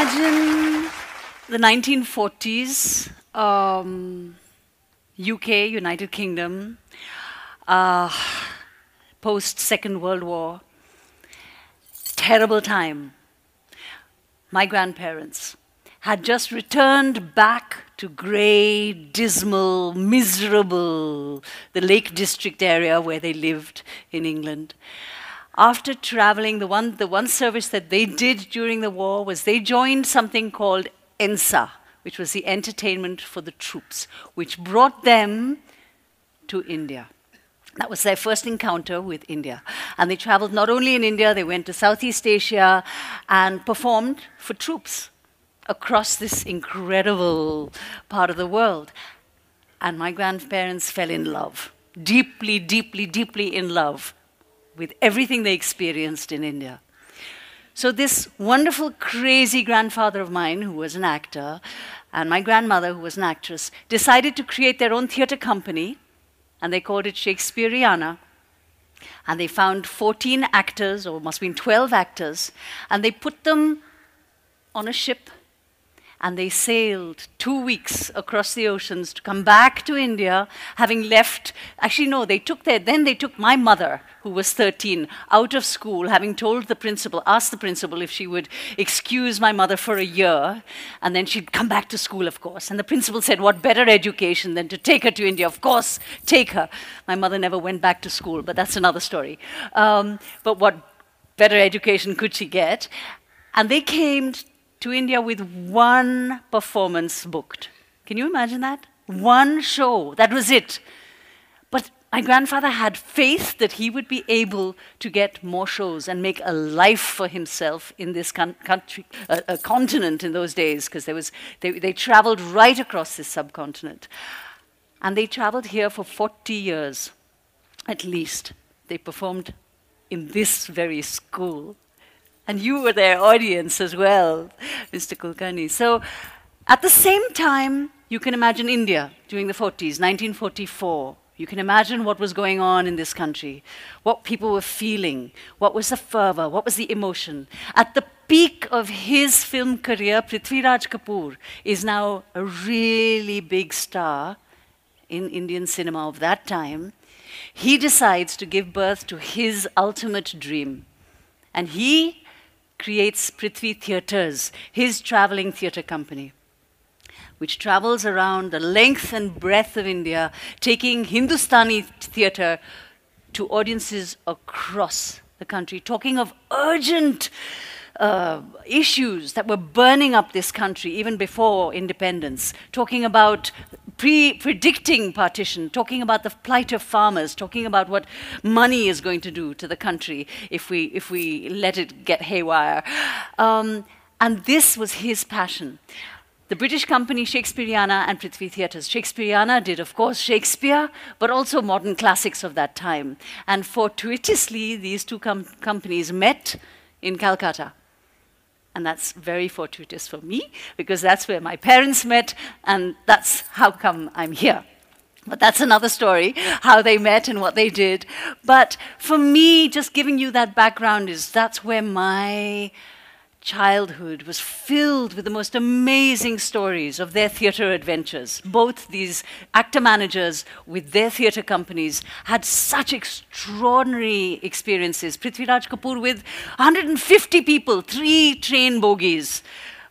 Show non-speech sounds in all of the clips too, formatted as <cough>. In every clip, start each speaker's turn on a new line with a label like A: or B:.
A: imagine the 1940s, um, UK, United Kingdom, uh, post Second World War, terrible time. My grandparents had just returned back to grey, dismal, miserable, the Lake District area where they lived in England. After traveling, the one, the one service that they did during the war was they joined something called ENSA, which was the entertainment for the troops, which brought them to India. That was their first encounter with India. And they traveled not only in India, they went to Southeast Asia and performed for troops across this incredible part of the world. And my grandparents fell in love, deeply, deeply, deeply in love with everything they experienced in India. So, this wonderful, crazy grandfather of mine, who was an actor, and my grandmother, who was an actress, decided to create their own theatre company, and they called it Shakespeareana. And they found 14 actors, or must have been 12 actors, and they put them on a ship and they sailed two weeks across the oceans to come back to India, having left. Actually, no, they took their, then they took my mother, who was 13, out of school, having told the principal, asked the principal if she would excuse my mother for a year, and then she'd come back to school, of course. And the principal said, What better education than to take her to India? Of course, take her. My mother never went back to school, but that's another story. Um, but what better education could she get? And they came to India with one performance booked. Can you imagine that? One show, that was it. But my grandfather had faith that he would be able to get more shows and make a life for himself in this country, uh, a continent in those days, because there was they, they traveled right across this subcontinent, and they traveled here for 40 years, at least. They performed in this very school and you were their audience as well, Mr. Kulkarni. So at the same time, you can imagine India during the 40s, 1944. You can imagine what was going on in this country, what people were feeling, what was the fervor, what was the emotion. At the peak of his film career, Prithviraj Kapoor is now a really big star in Indian cinema of that time. He decides to give birth to his ultimate dream. And he creates Prithvi Theatres, his traveling theatre company, which travels around the length and breadth of India, taking Hindustani theatre to audiences across the country, talking of urgent uh, issues that were burning up this country even before independence, talking about pre predicting partition, talking about the plight of farmers, talking about what money is going to do to the country if we, if we let it get haywire. Um, and this was his passion. The British company Shakespeareana and Prithvi Theatres. Shakespeareana did, of course, Shakespeare, but also modern classics of that time. And fortuitously, these two com companies met in Calcutta. And that's very fortuitous for me because that's where my parents met, and that's how come I'm here. But that's another story, how they met and what they did. But for me, just giving you that background is that's where my childhood was filled with the most amazing stories of their theatre adventures. Both these actor managers with their theatre companies had such extraordinary experiences. Prithviraj Kapoor with 150 people, three train bogies.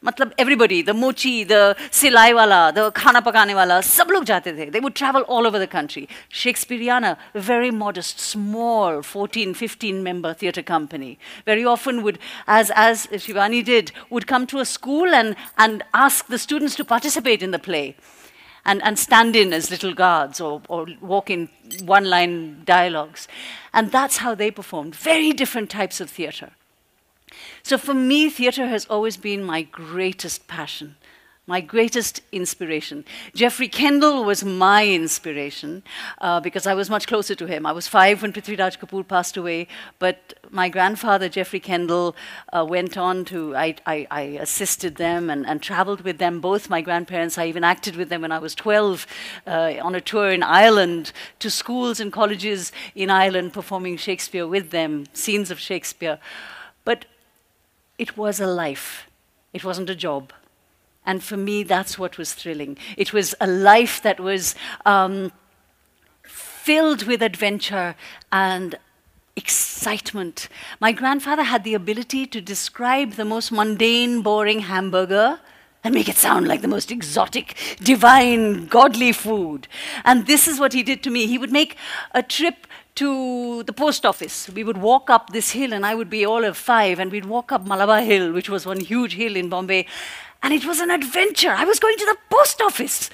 A: मतलब everybody, the mochi, the silai wala, the khana pakane wala, sab log jate the. They would travel all over the country. Shakespeareana, a very modest, small 14, 15 member theatre company. Very often would, as, as Shivani did, would come to a school and, and ask the students to participate in the play. And, and stand in as little guards or, or walk in one line dialogues. And that's how they performed. Very different types of theatre. So for me, theatre has always been my greatest passion, my greatest inspiration. Geoffrey Kendal was my inspiration uh, because I was much closer to him. I was five when Prithviraj Kapoor passed away, but my grandfather, Geoffrey Kendal, uh, went on to, I, I, I assisted them and, and, traveled with them, both my grandparents. I even acted with them when I was 12 uh, on a tour in Ireland to schools and colleges in Ireland performing Shakespeare with them, scenes of Shakespeare. But it was a life. It wasn't a job. And for me, that's what was thrilling. It was a life that was um, filled with adventure and excitement. My grandfather had the ability to describe the most mundane, boring hamburger and make it sound like the most exotic, divine, godly food. And this is what he did to me. He would make a trip to the post office. We would walk up this hill, and I would be all of five, and we'd walk up Malabar Hill, which was one huge hill in Bombay. And it was an adventure. I was going to the post office.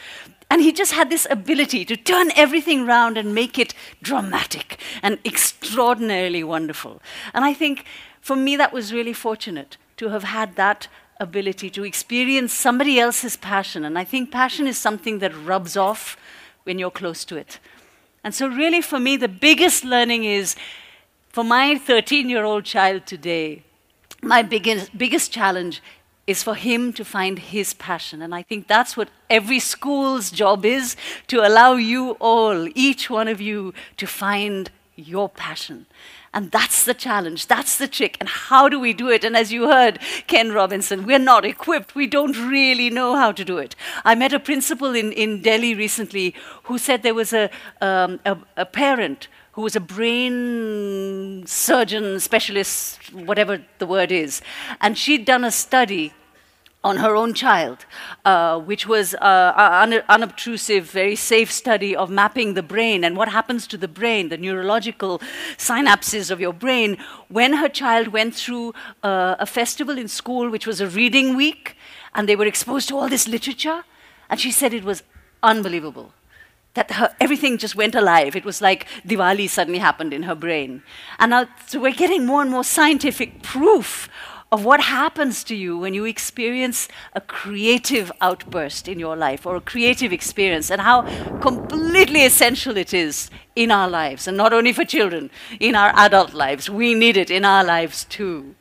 A: And he just had this ability to turn everything round and make it dramatic and extraordinarily wonderful. And I think for me, that was really fortunate to have had that ability to experience somebody else's passion. And I think passion is something that rubs off when you're close to it. And so, really, for me, the biggest learning is for my 13 year old child today, my biggest, biggest challenge is for him to find his passion. And I think that's what every school's job is to allow you all, each one of you, to find your passion. And that's the challenge, that's the trick. And how do we do it? And as you heard, Ken Robinson, we're not equipped. We don't really know how to do it. I met a principal in, in Delhi recently who said there was a, um, a, a parent who was a brain surgeon, specialist, whatever the word is. And she'd done a study on her own child, uh, which was uh, an unobtrusive, very safe study of mapping the brain and what happens to the brain, the neurological synapses of your brain, when her child went through uh, a festival in school, which was a reading week, and they were exposed to all this literature. And she said it was unbelievable that her, everything just went alive. It was like Diwali suddenly happened in her brain. And now, so we're getting more and more scientific proof of what happens to you when you experience a creative outburst in your life or a creative experience and how completely essential it is in our lives. And not only for children, in our adult lives. We need it in our lives too.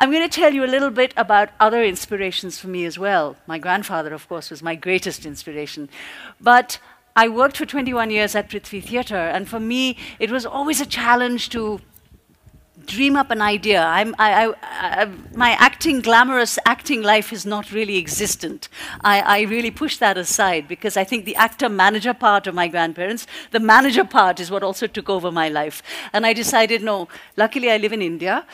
A: I'm going to tell you a little bit about other inspirations for me as well. My grandfather, of course, was my greatest inspiration. But I worked for 21 years at Prithvi Theatre, and for me, it was always a challenge to dream up an idea. I, I, I, my acting, glamorous acting life is not really existent. I, really push that aside because I think the actor manager part of my grandparents, the manager part is what also took over my life. And I decided, no, luckily I live in India.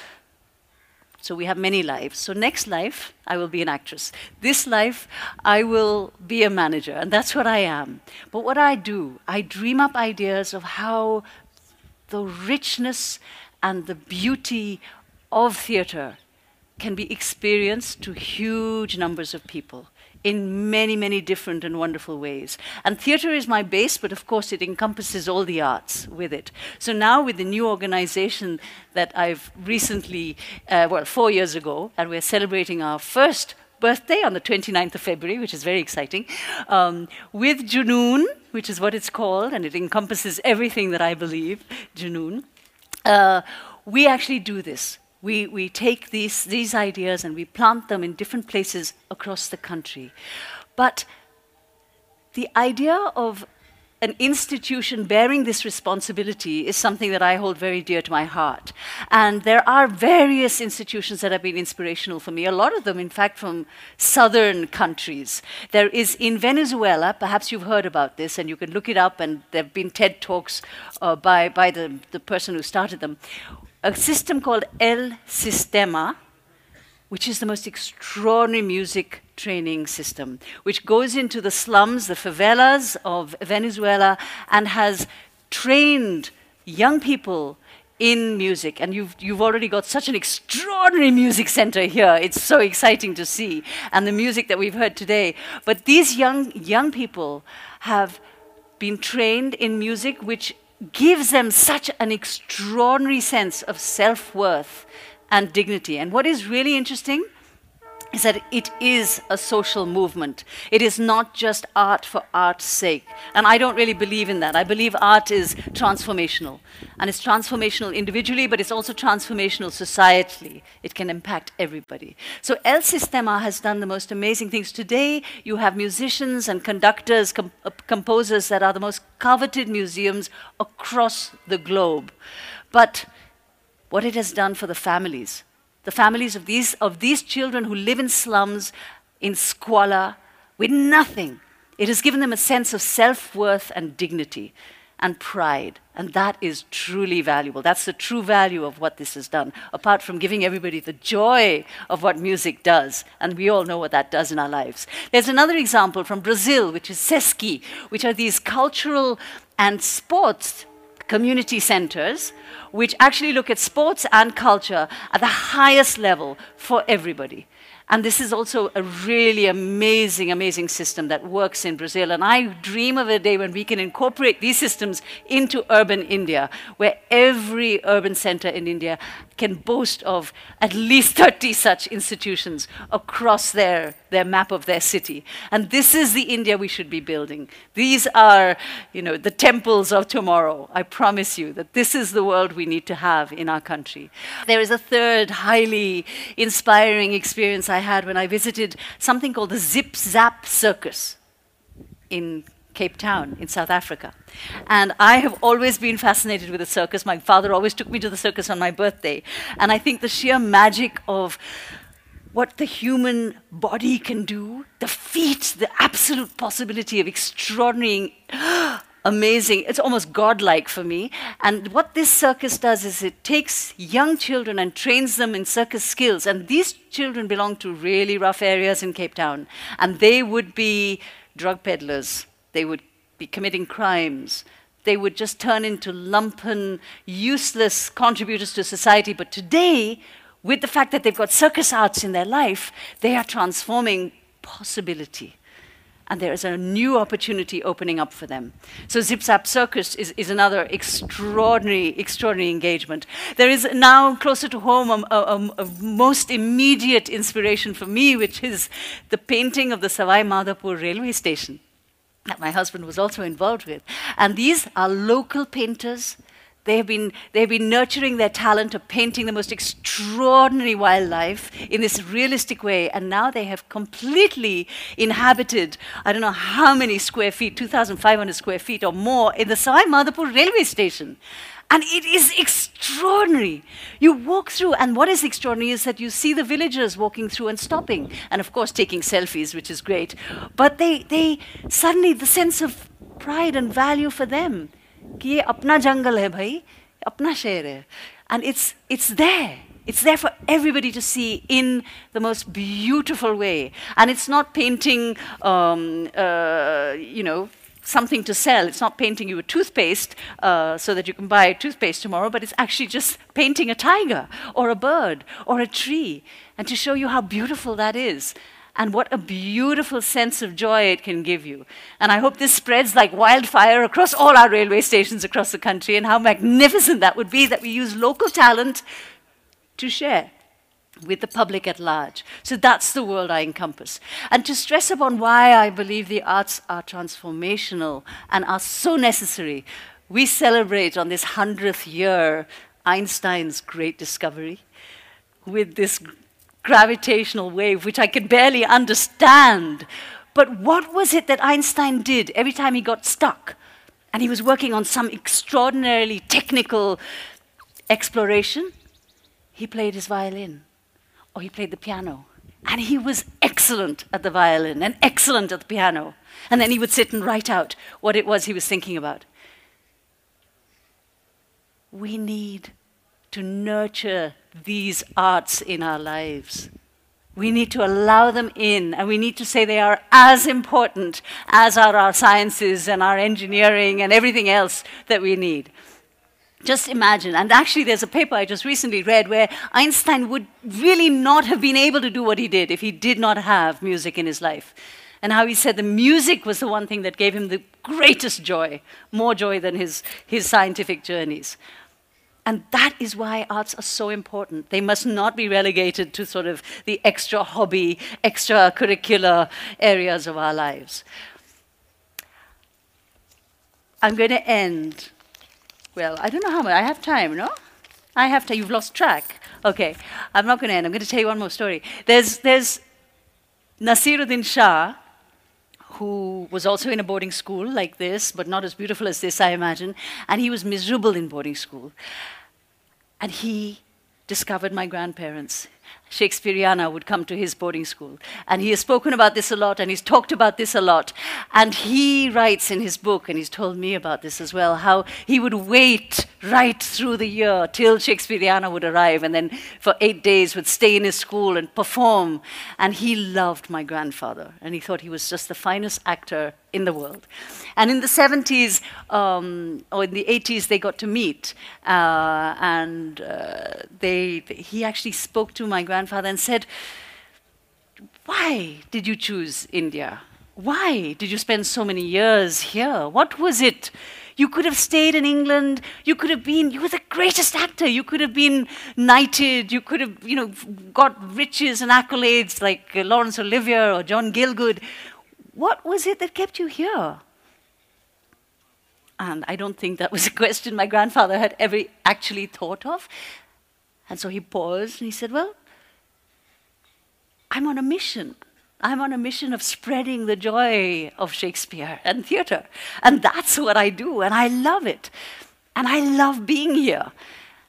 A: So we have many lives. So next life, I will be an actress. This life, I will be a manager. And that's what I am. But what I do, I dream up ideas of how the richness and the beauty of theatre can be experienced to huge numbers of people in many, many different and wonderful ways. And theatre is my base, but of course it encompasses all the arts with it. So now with the new organization that I've recently, uh, well, four years ago, and we're celebrating our first birthday on the 29th of February, which is very exciting, um, with Junoon, which is what it's called, and it encompasses everything that I believe, Junoon. Uh, we actually do this we, we take these, these ideas and we plant them in different places across the country. But the idea of an institution bearing this responsibility is something that I hold very dear to my heart. And there are various institutions that have been inspirational for me, a lot of them, in fact, from southern countries. There is in Venezuela, perhaps you've heard about this, and you can look it up, and there have been TED Talks uh, by, by the, the person who started them, a system called El Sistema, which is the most extraordinary music training system, which goes into the slums, the favelas of Venezuela, and has trained young people in music. And you've, you've already got such an extraordinary music center here. It's so exciting to see. And the music that we've heard today. But these young, young people have been trained in music which gives them such an extraordinary sense of self worth and dignity. And what is really interesting is that it is a social movement. It is not just art for art's sake. And I don't really believe in that. I believe art is transformational. And it's transformational individually, but it's also transformational societally. It can impact everybody. So El Sistema has done the most amazing things. Today, you have musicians and conductors, com uh, composers that are the most coveted museums across the globe. But what it has done for the families, the families of these, of these children who live in slums, in squalor, with nothing. It has given them a sense of self worth and dignity and pride. And that is truly valuable. That's the true value of what this has done, apart from giving everybody the joy of what music does. And we all know what that does in our lives. There's another example from Brazil, which is SESC, which are these cultural and sports community centers, which actually look at sports and culture at the highest level for everybody. And this is also a really amazing, amazing system that works in Brazil. And I dream of a day when we can incorporate these systems into urban India, where every urban center in India can boast of at least <laughs> 30 such institutions across their, their map of their city. And this is the India we should be building. These are, you know, the temples of tomorrow. I promise you that this is the world we need to have in our country. There is a third highly inspiring experience I had when I visited something called the Zip Zap Circus in Cape Town in South Africa. And I have always been fascinated with the circus. My father always took me to the circus on my birthday. And I think the sheer magic of what the human body can do, the feat, the absolute possibility of extraordinary, <gasps> amazing, it's almost godlike for me. And what this circus does is it takes young children and trains them in circus skills. And these children belong to really rough areas in Cape Town. And they would be drug peddlers they would be committing crimes. They would just turn into lumpen, useless contributors to society. But today, with the fact that they've got circus arts in their life, they are transforming possibility. And there is a new opportunity opening up for them. So Zip Zap Circus is, is another extraordinary, extraordinary engagement. There is now closer to home um, a, a, a, most immediate inspiration for me, which is the painting of the Sawai Madhopur railway station that my husband was also involved with. And these are local painters. They have, been, they have been nurturing their talent of painting the most extraordinary wildlife in this realistic way. And now they have completely inhabited, I don't know how many square feet, 2,500 square feet or more, in the Sawai Madhopur railway station. And it is extraordinary. You walk through, and what is extraordinary is that you see the villagers walking through and stopping, and of course taking selfies, which is great. But they, they suddenly, the sense of pride and value for them. कि ये अपना जंगल है भाई अपना शहर है and it's it's there it's there for everybody to see in the most beautiful way and it's not painting um, uh, you know something to sell. It's not painting you a toothpaste uh, so that you can buy toothpaste tomorrow, but it's actually just painting a tiger or a bird or a tree and to show you how beautiful that is and what a beautiful sense of joy it can give you. And I hope this spreads like wildfire across all our railway stations across the country and how magnificent that would be that we use local talent to share with the public at large. So that's the world I encompass. And to stress upon why I believe the arts are transformational and are so necessary, we celebrate on this 100th year Einstein's great discovery with this gravitational wave, which I can barely understand. But what was it that Einstein did every time he got stuck? And he was working on some extraordinarily technical exploration. He played his violin or he played the piano. And he was excellent at the violin and excellent at the piano. And then he would sit and write out what it was he was thinking about. We need to nurture these arts in our lives. We need to allow them in, and we need to say they are as important as are our sciences and our engineering and everything else that we need. Just imagine, and actually, there's a paper I just recently read where Einstein would really not have been able to do what he did if he did not have music in his life. And how he said the music was the one thing that gave him the greatest joy, more joy than his, his scientific journeys. And that is why arts are so important. They must not be relegated to sort of the extra hobby, extracurricular areas of our lives. I'm going to end well, I don't know how much. I have time, no? I have to. You've lost track. Okay, I'm not going to end. I'm going to tell you one more story. There's, there's Naseeruddin Shah, who was also in a boarding school like this, but not as beautiful as this, I imagine. And he was miserable in boarding school. And he discovered my grandparents. Shakespeareana would come to his boarding school. And he has spoken about this a lot and he's talked about this a lot. And he writes in his book, and he's told me about this as well, how he would wait right through the year till Shakespeareana would arrive and then for eight days would stay in his school and perform. And he loved my grandfather and he thought he was just the finest actor in the world. And in the 70s um, or in the 80s, they got to meet. Uh, and uh, they, he actually spoke to my grandfather and said, Why did you choose India? Why did you spend so many years here? What was it? You could have stayed in England. You could have been, you were the greatest actor. You could have been knighted. You could have, you know, got riches and accolades like Laurence Olivier or John Gielgud. What was it that kept you here? And I don't think that was a question my grandfather had ever actually thought of. And so he paused and he said, Well, I'm on a mission. I'm on a mission of spreading the joy of Shakespeare and theatre. And that's what I do, and I love it. And I love being here.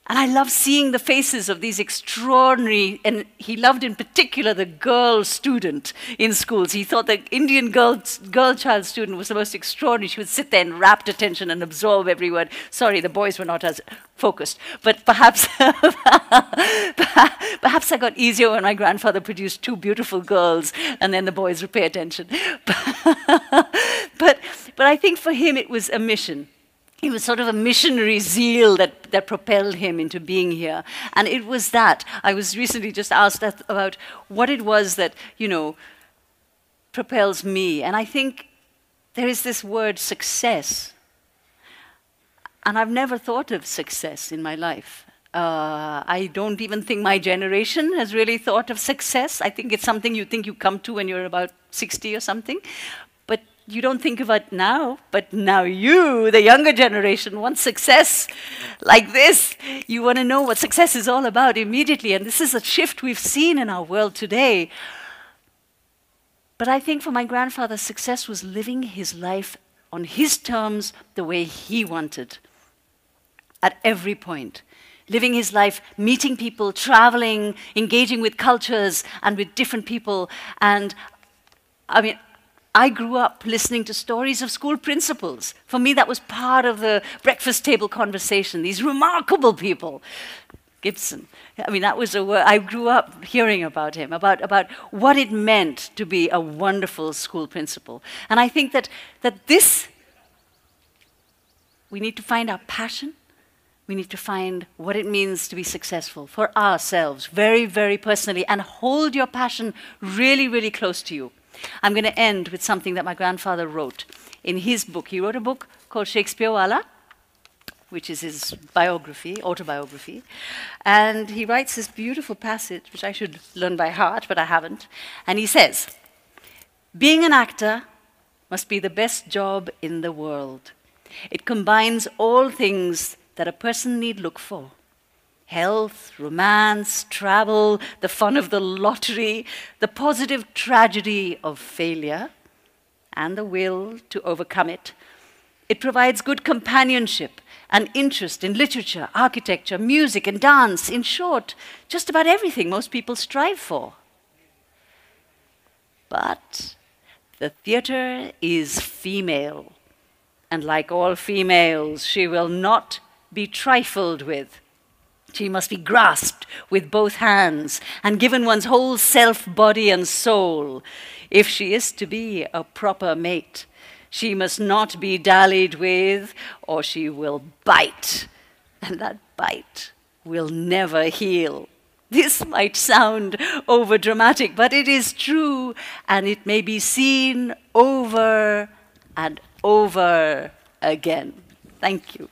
A: And I love seeing the faces of these extraordinary, and he loved in particular the girl student in schools. He thought the Indian girl, girl child student was the most extraordinary. She would sit there in rapt attention and absorb every word. Sorry, the boys were not as focused. But perhaps, <laughs> perhaps I got easier when my grandfather produced two beautiful girls and then the boys would pay attention. <laughs> but, but I think for him it was a mission it was sort of a missionary zeal that, that propelled him into being here. And it was that. I was recently just asked about what it was that, you know, propels me. And I think there is this word success. And I've never thought of success in my life. Uh, I don't even think my generation has really thought of success. I think it's something you think you come to when you're about 60 or something you don't think of it now, but now you, the younger generation, want success like this. You want to know what success is all about immediately. And this is a shift we've seen in our world today. But I think for my grandfather, success was living his life on his terms the way he wanted at every point. Living his life, meeting people, traveling, engaging with cultures and with different people. And I mean, I grew up listening to stories of school principals. For me, that was part of the breakfast table conversation. These remarkable people. Gibson. I mean, that was a word. I grew up hearing about him, about, about what it meant to be a wonderful school principal. And I think that, that this, we need to find our passion. We need to find what it means to be successful for ourselves, very, very personally, and hold your passion really, really close to you. I'm going to end with something that my grandfather wrote in his book. He wrote a book called Shakespeare Wallah, which is his biography, autobiography. And he writes this beautiful passage, which I should learn by heart, but I haven't. And he says, Being an actor must be the best job in the world. It combines all things that a person need look for health, romance, travel, the fun of the lottery, the positive tragedy of failure, and the will to overcome it. It provides good companionship and interest in literature, architecture, music, and dance. In short, just about everything most people strive for. But the theatre is female, and like all females, she will not be trifled with. She must be grasped with both hands and given one's whole self, body, and soul. If she is to be a proper mate, she must not be dallied with, or she will bite. And that bite will never heal. This might sound over dramatic, but it is true, and it may be seen over and over again. Thank you.